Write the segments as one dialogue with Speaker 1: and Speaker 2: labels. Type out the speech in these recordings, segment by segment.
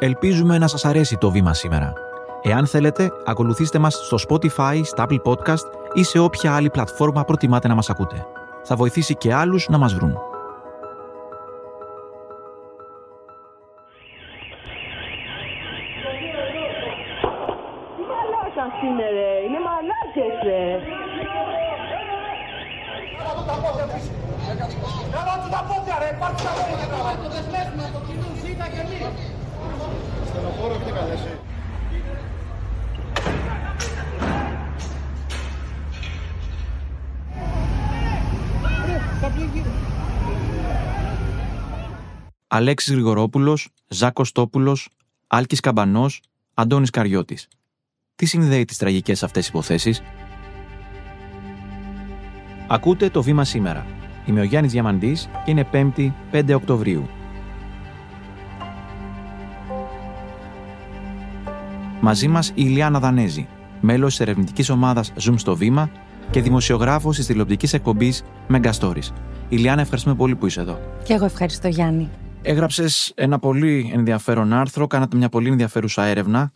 Speaker 1: Ελπίζουμε να σας αρέσει το βήμα σήμερα. Εάν θέλετε, ακολουθήστε μας στο Spotify, στα Apple Podcast ή σε όποια άλλη πλατφόρμα προτιμάτε να μας ακούτε. Θα βοηθήσει και άλλους να μας βρουν.
Speaker 2: είναι ρε, είναι μαλάκες ρε. τα πόδια πίσω. τα πόδια ρε, πάρτε τα πόδια. Το δεσμεύουμε, το κοινού, ζήτα και εμείς. Στενοφόρο έχετε καλέσει.
Speaker 1: Αλέξης Γρηγορόπουλος, Ζάκος Τόπουλος, Άλκης Καμπανός, Αντώνης Καριώτης. Τι συνδέει τις τραγικές αυτές υποθέσεις; Ακούτε το βήμα σήμερα. Είμαι ο Γιάννης Διαμαντής και είναι 5η 5 Οκτωβρίου. Μαζί μας η Ηλιάνα Δανέζη, μέλος της ερευνητικής ομάδας Zoom στο Βήμα και δημοσιογράφος της τηλεοπτικής εκπομπής Mega Stories. Ηλιάνα, ευχαριστούμε πολύ που είσαι εδώ.
Speaker 3: Και εγώ ευχαριστώ Γιάννη.
Speaker 1: Έγραψες ένα πολύ ενδιαφέρον άρθρο, κάνατε μια πολύ ενδιαφέρουσα έρευνα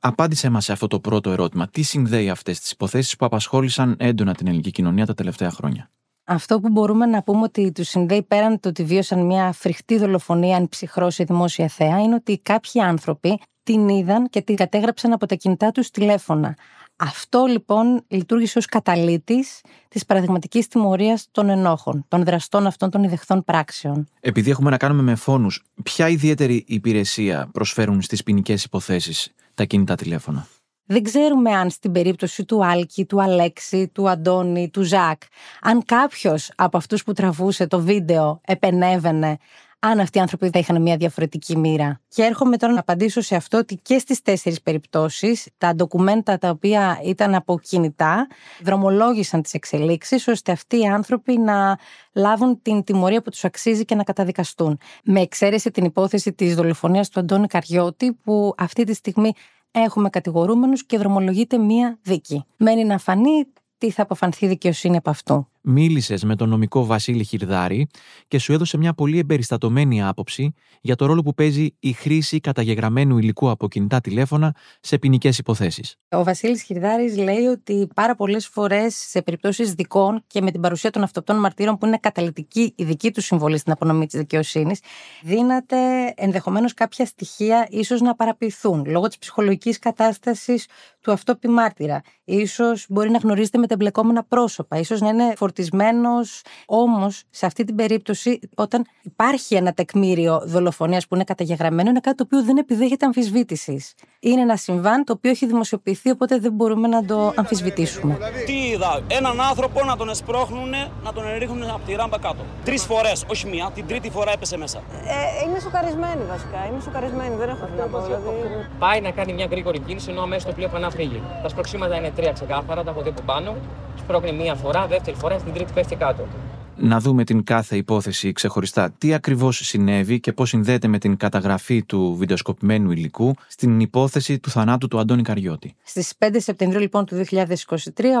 Speaker 1: Απάντησε μας σε αυτό το πρώτο ερώτημα. Τι συνδέει αυτές τις υποθέσεις που απασχόλησαν έντονα την ελληνική κοινωνία τα τελευταία χρόνια;
Speaker 3: Αυτό που μπορούμε να πούμε ότι τους συνδέει πέραν το ότι βίωσαν μια φρικτή δολοφονία αν ψυχρός σε δημόσια θέα είναι ότι κάποιοι άνθρωποι την είδαν και την κατέγραψαν από τα κινητά τους τηλέφωνα. Αυτό λοιπόν λειτουργήσε ως καταλήτης της παραδειγματικής τιμωρίας των ενόχων, των δραστών αυτών των ιδεχθών πράξεων.
Speaker 1: Επειδή έχουμε να κάνουμε με φόνους, ποια ιδιαίτερη υπηρεσία προσφέρουν στις ποινικές υποθέσεις τα κινητά τηλέφωνα;
Speaker 3: Δεν ξέρουμε αν στην περίπτωση του Άλκη, του Αλέξη, του Αντώνη, του Ζακ, αν κάποιος από αυτούς που τραβούσε το βίντεο επενέβαινε, αν αυτοί οι άνθρωποι θα είχαν μια διαφορετική μοίρα. Και έρχομαι τώρα να απαντήσω σε αυτό ότι και στις τέσσερις περιπτώσεις τα ντοκουμέντα τα οποία ήταν από κινητά δρομολόγησαν τις εξελίξεις ώστε αυτοί οι άνθρωποι να λάβουν την τιμωρία που τους αξίζει και να καταδικαστούν. Με εξαίρεση την υπόθεση της δολοφονίας του Αντώνη Καριώτη, που αυτή τη στιγμή έχουμε κατηγορούμενους και δρομολογείται μία δίκη. Μένει να φανεί τι θα αποφανθεί η δικαιοσύνη από αυτού
Speaker 1: μίλησες με τον νομικό Βασίλη Χιρδάρη και σου έδωσε μια πολύ εμπεριστατωμένη άποψη για το ρόλο που παίζει η χρήση καταγεγραμμένου υλικού από κινητά τηλέφωνα σε ποινικές υποθέσεις.
Speaker 3: Ο Βασίλης Χιρδάρης λέει ότι πάρα πολλές φορές σε περιπτώσεις δικών και με την παρουσία των αυτοπτών μαρτύρων που είναι καταλητική η δική του συμβολή στην απονομή της δικαιοσύνης, δύναται ενδεχομένως κάποια στοιχεία ίσως να παραποιηθούν λόγω της ψυχολογικής κατάστασης του αυτόπι μάρτυρα. σω μπορεί να γνωρίζετε με τα εμπλεκόμενα πρόσωπα, ίσως να είναι φορτισμένος. Όμως, σε αυτή την περίπτωση, όταν υπάρχει ένα τεκμήριο δολοφονίας που είναι καταγεγραμμένο, είναι κάτι το οποίο δεν επιδέχεται αμφισβήτησης. Είναι ένα συμβάν το οποίο έχει δημοσιοποιηθεί, οπότε δεν μπορούμε να το αμφισβητήσουμε.
Speaker 4: Τι είδα, έναν άνθρωπο να τον εσπρώχνουν, να τον ρίχνουν από τη ράμπα κάτω. Τρεις φορές, όχι μία, την τρίτη φορά έπεσε μέσα.
Speaker 2: Ε, είμαι σοκαρισμένη βασικά. Είμαι σοκαρισμένη, δεν έχω τι να πω. Δηλαδή...
Speaker 5: Πάει να κάνει μια γρήγορη κίνηση ενώ αμέσως το πλοίο να φύγει. Τα σπροξήματα είναι τρία ξεκάθαρα, τα έχω δει από πάνω σπρώχνει μία φορά, δεύτερη φορά, στην τρίτη πέφτει κάτω.
Speaker 1: Να δούμε την κάθε υπόθεση ξεχωριστά. Τι ακριβώς συνέβη και πώς συνδέεται με την καταγραφή του βιντεοσκοπημένου υλικού στην υπόθεση του θανάτου του Αντώνη Καριώτη.
Speaker 3: Στις 5 Σεπτεμβρίου λοιπόν του 2023,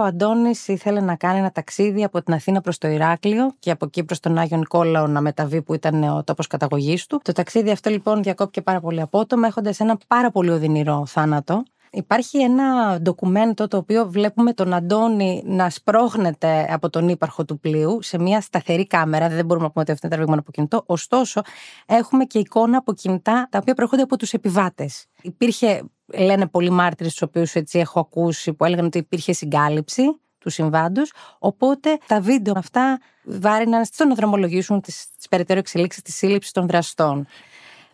Speaker 3: ο Αντώνης ήθελε να κάνει ένα ταξίδι από την Αθήνα προς το Ηράκλειο και από εκεί προς τον Άγιο Νικόλαο να μεταβεί που ήταν ο τόπος καταγωγής του. Το ταξίδι αυτό λοιπόν διακόπηκε πάρα πολύ απότομα, έχοντας ένα πάρα πολύ οδυνηρό θάνατο. Υπάρχει ένα ντοκουμέντο το οποίο βλέπουμε τον Αντώνη να σπρώχνεται από τον ύπαρχο του πλοίου σε μια σταθερή κάμερα. Δεν μπορούμε να πούμε ότι αυτό είναι τραβηγμένο από κινητό. Ωστόσο, έχουμε και εικόνα από κινητά τα οποία προέρχονται από τους επιβάτες. Υπήρχε, λένε πολλοί μάρτυρες, τους οποίους έτσι έχω ακούσει, που έλεγαν ότι υπήρχε συγκάλυψη του συμβάντος. Οπότε τα βίντεο αυτά βάριναν στο να δρομολογήσουν τις περαιτέρω εξελίξεις της σύλληψης των δραστών.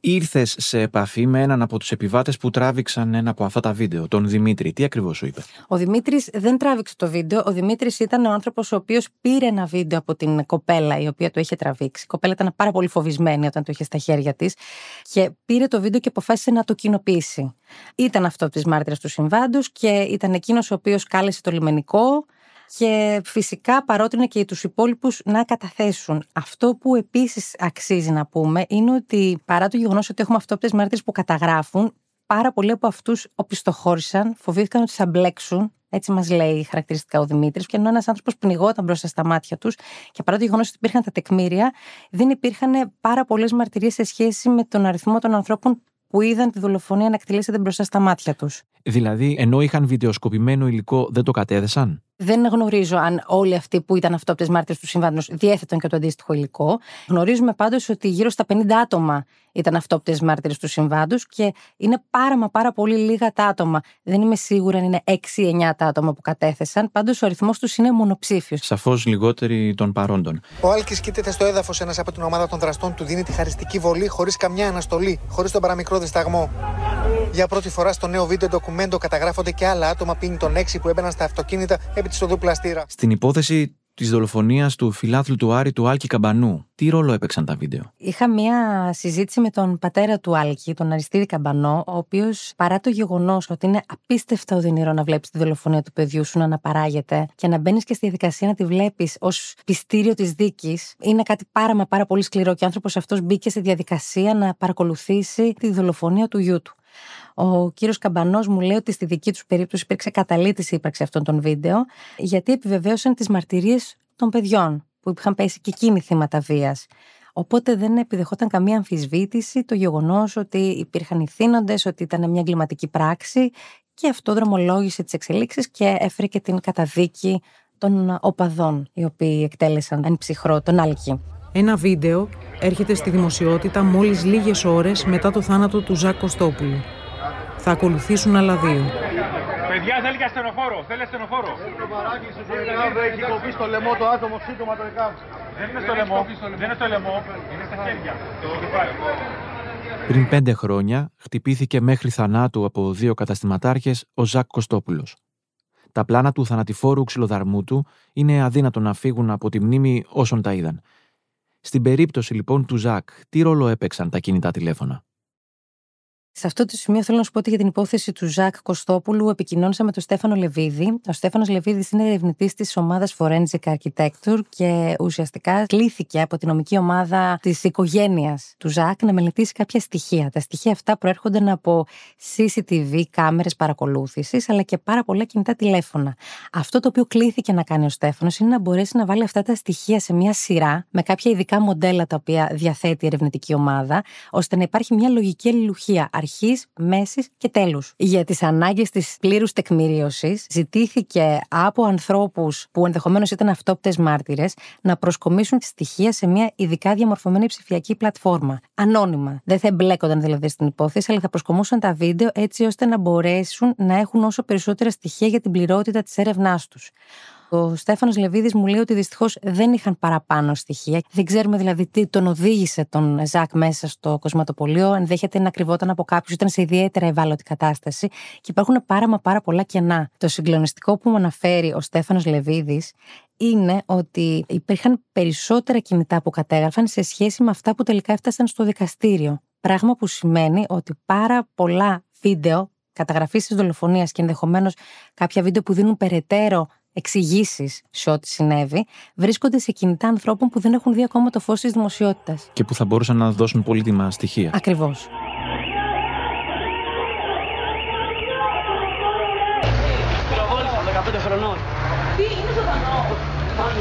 Speaker 1: Ήρθες σε επαφή με έναν από τους επιβάτες που τράβηξαν ένα από αυτά τα βίντεο, τον Δημήτρη. Τι ακριβώς σου είπες;
Speaker 3: Ο Δημήτρης δεν τράβηξε το βίντεο. Ο Δημήτρης ήταν ο άνθρωπος ο οποίος πήρε ένα βίντεο από την κοπέλα η οποία το είχε τραβήξει. Η κοπέλα ήταν πάρα πολύ φοβισμένη όταν το είχε στα χέρια της και πήρε το βίντεο και αποφάσισε να το κοινοποιήσει. Ήταν αυτό της μάρτυρας του συμβάντος και ήταν εκείνος ο οποίος κάλεσε το λιμενικό και φυσικά παρότρινε και τους υπόλοιπους να καταθέσουν. Αυτό που επίσης αξίζει να πούμε είναι ότι παρά το γεγονός ότι έχουμε αυτόπτες μάρτυρες που καταγράφουν, πάρα πολλοί από αυτούς οπισθοχώρησαν, φοβήθηκαν ότι θα μπλέξουν έτσι μας λέει χαρακτηριστικά ο Δημήτρης. Και ενώ ένας άνθρωπος πνιγόταν μπροστά στα μάτια τους, και παρά το γεγονός ότι υπήρχαν τα τεκμήρια, δεν υπήρχαν πάρα πολλές μαρτυρίες σε σχέση με τον αριθμό των ανθρώπων που είδαν τη δολοφονία να εκτελήσεται μπροστά στα μάτια τους.
Speaker 1: Δηλαδή, ενώ είχαν βιντεοσκοπημένο υλικό, δεν το κατέδεσαν.
Speaker 3: Δεν γνωρίζω αν όλοι αυτοί που ήταν αυτόπτες μάρτυρες του συμβάντος διέθεταν και το αντίστοιχο υλικό. Γνωρίζουμε πάντως ότι γύρω στα 50 άτομα ήταν αυτόπτες μάρτυρες του συμβάντος και είναι πάρα μα πάρα πολύ λίγα τα άτομα. Δεν είμαι σίγουρη αν είναι 6 ή 9 τα άτομα που κατέθεσαν. Πάντως ο αριθμός τους είναι μονοψήφιος.
Speaker 1: Σαφώς λιγότεροι των παρόντων.
Speaker 6: Ο Άλκης κοίταται στο έδαφος. Ένας από την ομάδα των δραστών του δίνει τη χαριστική βολή χωρίς καμιά αναστολή, χωρίς τον παραμικρό δισταγμό. Για πρώτη φορά στο νέο βίντεο ντοκουμέντο καταγράφονται και άλλα άτομα πίνει των έξι που έμπαιναν στα αυτοκίνητα επί της οδού πλαστήρα.
Speaker 1: Στην υπόθεση της δολοφονίας του φιλάθλου του Άρη του Άλκη Καμπανού, τι ρόλο έπαιξαν τα βίντεο;
Speaker 3: Είχα μία συζήτηση με τον πατέρα του Άλκη, τον Αριστίδη Καμπανό, ο οποίος παρά το γεγονός ότι είναι απίστευτα οδυνηρό να βλέπεις τη δολοφονία του παιδιού σου να αναπαράγεται και να μπαίνεις και στη διαδικασία να τη βλέπεις ως πιστήριο της δίκης, είναι κάτι πάρα μα πάρα πολύ σκληρό. Και ο άνθρωπος αυτός μπήκε στη διαδικασία να παρακολουθήσει τη δολοφονία του γιού του. Ο κύριος Καμπανός μου λέει ότι στη δική τους περίπτωση υπήρξε καταλήτης ύπαρξη αυτών των βίντεο, γιατί επιβεβαίωσαν τις μαρτυρίες των παιδιών που είχαν πέσει και εκείνοι θύματα βίας. Οπότε δεν επιδεχόταν καμία αμφισβήτηση το γεγονός ότι υπήρχαν ηθήνοντε, ότι ήταν μια εγκληματική πράξη και αυτό δρομολόγησε τις εξελίξεις και έφερε και την καταδίκη των οπαδών, οι οποίοι εκτέλεσαν εν ψυχρό τον Άλκη.
Speaker 7: Ένα βίντεο έρχεται στη δημοσιότητα μόλις λίγες ώρες μετά το θάνατο του Ζακ Κωστόπουλου. Θα ακολουθήσουν άλλα δύο.
Speaker 2: Παιδιά θέλει και ασθενοφόρο. Θέλει ασθενοφόρο. Έχει κοπεί στο λαιμό το άτομο σύντομα το εκάψει. Δεν είναι στο λαιμό. Δεν είναι στο λαιμό. Είναι στα χέρια.
Speaker 1: Πριν πέντε χρόνια χτυπήθηκε μέχρι θανάτου από δύο καταστηματάρχες ο Ζακ Κωστόπουλος. Τα πλάνα του θανατηφόρου ξυλοδαρμού του είναι αδύνατο να φύγουν από τη μνήμη όσων τα είδαν. Στην περίπτωση λοιπόν του Ζακ, τι ρόλο έπαιξαν τα κινητά τηλέφωνα;
Speaker 3: Σε αυτό το σημείο θέλω να σου πω ότι για την υπόθεση του Ζακ Κωστόπουλου επικοινώνησα με τον Στέφανο Λεβίδη. Ο Στέφανος Λεβίδης είναι ερευνητής της ομάδας Forensic Architecture και ουσιαστικά κλήθηκε από την νομική ομάδα της οικογένειας του Ζακ να μελετήσει κάποια στοιχεία. Τα στοιχεία αυτά προέρχονταν από CCTV, κάμερες παρακολούθησης, αλλά και πάρα πολλά κινητά τηλέφωνα. Αυτό το οποίο κλήθηκε να κάνει ο Στέφανος είναι να μπορέσει να βάλει αυτά τα στοιχεία σε μια σειρά με κάποια ειδικά μοντέλα τα οποία διαθέτει η ερευνητική ομάδα, ώστε να υπάρχει μια λογική αλληλουχία αρχής, μέσης και τέλους. Για τις ανάγκες της πλήρους τεκμηρίωσης, ζητήθηκε από ανθρώπους που ενδεχομένως ήταν αυτόπτες μάρτυρες να προσκομίσουν στοιχεία σε μια ειδικά διαμορφωμένη ψηφιακή πλατφόρμα. Ανώνυμα. Δεν θα εμπλέκονταν δηλαδή στην υπόθεση, αλλά θα προσκομούσαν τα βίντεο έτσι ώστε να μπορέσουν να έχουν όσο περισσότερα στοιχεία για την πληρότητα της έρευνάς τους. Ο Στέφανος Λεβίδης μου λέει ότι δυστυχώς δεν είχαν παραπάνω στοιχεία. Δεν ξέρουμε δηλαδή τι τον οδήγησε τον Ζακ μέσα στο κοσματοπολείο. Ενδέχεται να κρυβόταν από κάποιους, ήταν σε ιδιαίτερα ευάλωτη κατάσταση. Και υπάρχουν πάρα μα πάρα πολλά κενά. Το συγκλονιστικό που μου αναφέρει ο Στέφανος Λεβίδης είναι ότι υπήρχαν περισσότερα κινητά που κατέγραφαν σε σχέση με αυτά που τελικά έφτασαν στο δικαστήριο. Πράγμα που σημαίνει ότι πάρα πολλά βίντεο καταγραφής της δολοφονίας και ενδεχομένως κάποια βίντεο που δίνουν περαιτέρω εξηγήσεις σε ό,τι συνέβη, βρίσκονται σε κινητά ανθρώπων που δεν έχουν δει ακόμα το φως της δημοσιότητας.
Speaker 1: Και που θα μπορούσαν να δώσουν πολύτιμα στοιχεία.
Speaker 3: Ακριβώς.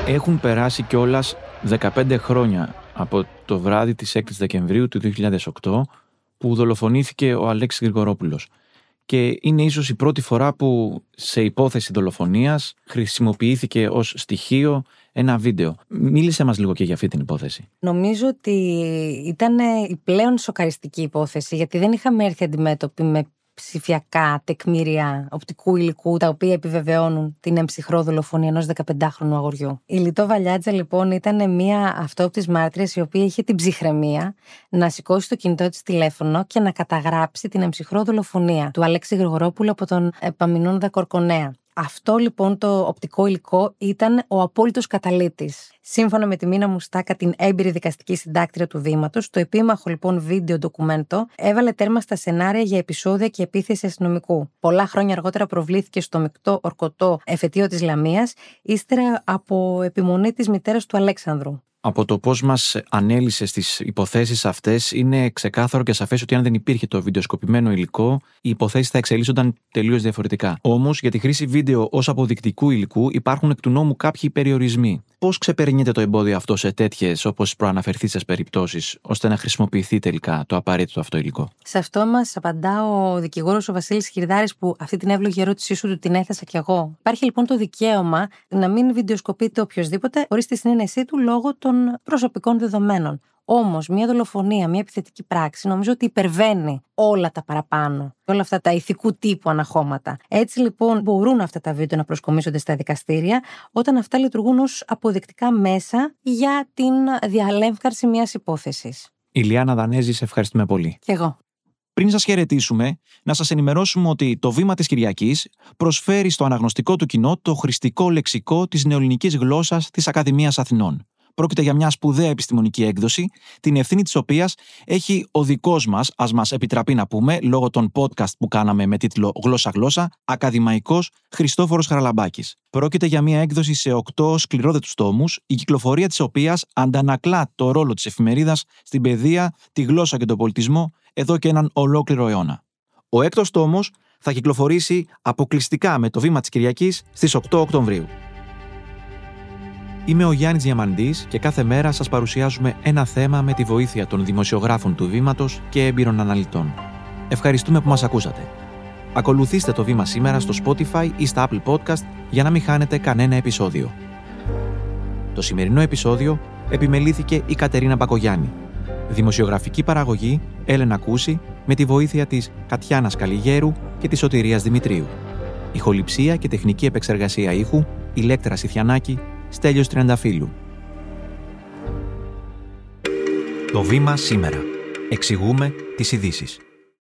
Speaker 1: Έχουν περάσει κιόλας 15 χρόνια από το βράδυ της 6 Δεκεμβρίου του 2008 που δολοφονήθηκε ο Αλέξης Γρηγορόπουλος και είναι ίσως η πρώτη φορά που σε υπόθεση δολοφονίας χρησιμοποιήθηκε ως στοιχείο ένα βίντεο. Μίλησε μας λίγο και για αυτή την υπόθεση.
Speaker 3: Νομίζω ότι ήταν η πλέον σοκαριστική υπόθεση γιατί δεν είχαμε έρθει αντιμέτωποι με ψηφιακά τεκμήρια οπτικού υλικού, τα οποία επιβεβαιώνουν την εμψυχρό δολοφονία ενός 15χρονου αγοριού. Η Λιτό Βαλιάτζα, λοιπόν, ήταν μια αυτόπτης μάρτυρια η οποία είχε την ψυχραιμία να σηκώσει το κινητό της τηλέφωνο και να καταγράψει την εμψυχρό δολοφονία του Αλέξη Γρηγορόπουλου από τον Επαμινόντα Κορκονέα. Αυτό λοιπόν το οπτικό υλικό ήταν ο απόλυτος καταλήτης. Σύμφωνα με τη Μίνα Μουστάκα, την έμπειρη δικαστική συντάκτρια του Δήματο, το επίμαχο λοιπόν βίντεο ντοκουμέντο έβαλε τέρμα στα σενάρια για επεισόδια και επίθεση αστυνομικού. Πολλά χρόνια αργότερα προβλήθηκε στο μεικτό ορκωτό εφετείο της Λαμίας, ύστερα από επιμονή της μητέρας του Αλέξανδρου.
Speaker 1: Από το πώς μας ανέλησε στις υποθέσεις αυτές, είναι ξεκάθαρο και σαφές ότι αν δεν υπήρχε το βιντεοσκοπημένο υλικό, οι υποθέσεις θα εξελίσσονταν τελείως διαφορετικά. Όμως, για τη χρήση βίντεο ως αποδεικτικού υλικού υπάρχουν εκ του νόμου κάποιοι περιορισμοί. Πώς ξεπερνιέται το εμπόδιο αυτό σε τέτοιες, όπως προαναφερθήσε περιπτώσεις, ώστε να χρησιμοποιηθεί τελικά το απαραίτητο αυτό υλικό;
Speaker 3: Σε αυτό μας απαντά ο δικηγόρος ο Βασίλης Χιρδάρη, που αυτή την εύλογη ερώτησή σου του την έθεσα κι εγώ. Υπάρχει λοιπόν το δικαίωμα να μην βιντεοσκοπείται οποιοδήποτε χωρίς τη συνένεσή του λόγω των προσωπικών δεδομένων. Όμως, μια δολοφονία, μια επιθετική πράξη, νομίζω ότι υπερβαίνει όλα τα παραπάνω. Όλα αυτά τα ηθικού τύπου αναχώματα. Έτσι λοιπόν μπορούν αυτά τα βίντεο να προσκομίσονται στα δικαστήρια όταν αυτά λειτουργούν ως αποδεικτικά μέσα για την διαλέμφκαρση μιας υπόθεσης.
Speaker 1: Ηλιάνα Δανέζη, σε ευχαριστούμε πολύ.
Speaker 3: Κι εγώ.
Speaker 1: Πριν σας χαιρετήσουμε, να σας ενημερώσουμε ότι το βήμα της Κυριακής προσφέρει στο αναγνωστικό του κοινό το χρηστικό λεξικό της νεοελληνικής γλώσσας της Ακαδημίας Αθηνών. Πρόκειται για μια σπουδαία επιστημονική έκδοση, την ευθύνη της οποίας έχει ο δικός μας, ας μας επιτραπεί να πούμε, λόγω των podcast που κάναμε με τίτλο Γλώσσα-Γλώσσα, ακαδημαϊκός Χριστόφορος Χαραλαμπάκης. Πρόκειται για μια έκδοση σε οκτώ σκληρόδετους τόμους, η κυκλοφορία της οποίας αντανακλά το ρόλο της εφημερίδας στην παιδεία, τη γλώσσα και τον πολιτισμό εδώ και έναν ολόκληρο αιώνα. Ο έκτος τόμος θα κυκλοφορήσει αποκλειστικά με το βήμα της Κυριακής στις 8 Οκτωβρίου. Είμαι ο Γιάννης Διαμαντής και κάθε μέρα σας παρουσιάζουμε ένα θέμα με τη βοήθεια των δημοσιογράφων του Βήματος και έμπειρων αναλυτών. Ευχαριστούμε που μας ακούσατε. Ακολουθήστε το Βήμα σήμερα στο Spotify ή στα Apple Podcast για να μην χάνετε κανένα επεισόδιο. Το σημερινό επεισόδιο επιμελήθηκε η Κατερίνα Πακογιάννη. Δημοσιογραφική παραγωγή Έλενα Κούση με τη βοήθεια της Κατιάνας Καλιγέρου και της Σωτηρίας Δημητρίου. Ηχοληψία και τεχνική επεξεργασία ήχου Ηλέκτρα Σιθιανάκη Στέλιος Τριανταφύλου. Το βήμα σήμερα. Εξηγούμε τις ειδήσεις.